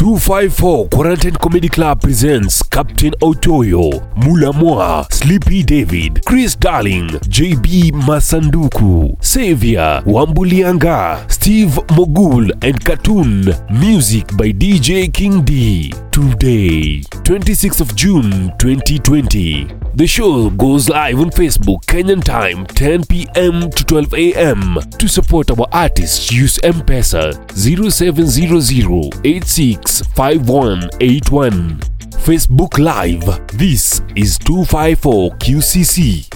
254 Quarantine Comedy Club presents Captain Otoyo, Mulamwa, Sleepy David, Chris Darling, JB Masanduku, Savior, Wambulianga, Steve Mogul, and Cartoon. Music by DJ King D. Today, 26th of June 2020. The show goes live on Facebook Kenyan time 10 p.m. to 12 a.m. To support our artists, use M-Pesa 0700-865181. Facebook Live. This is 254 QCC.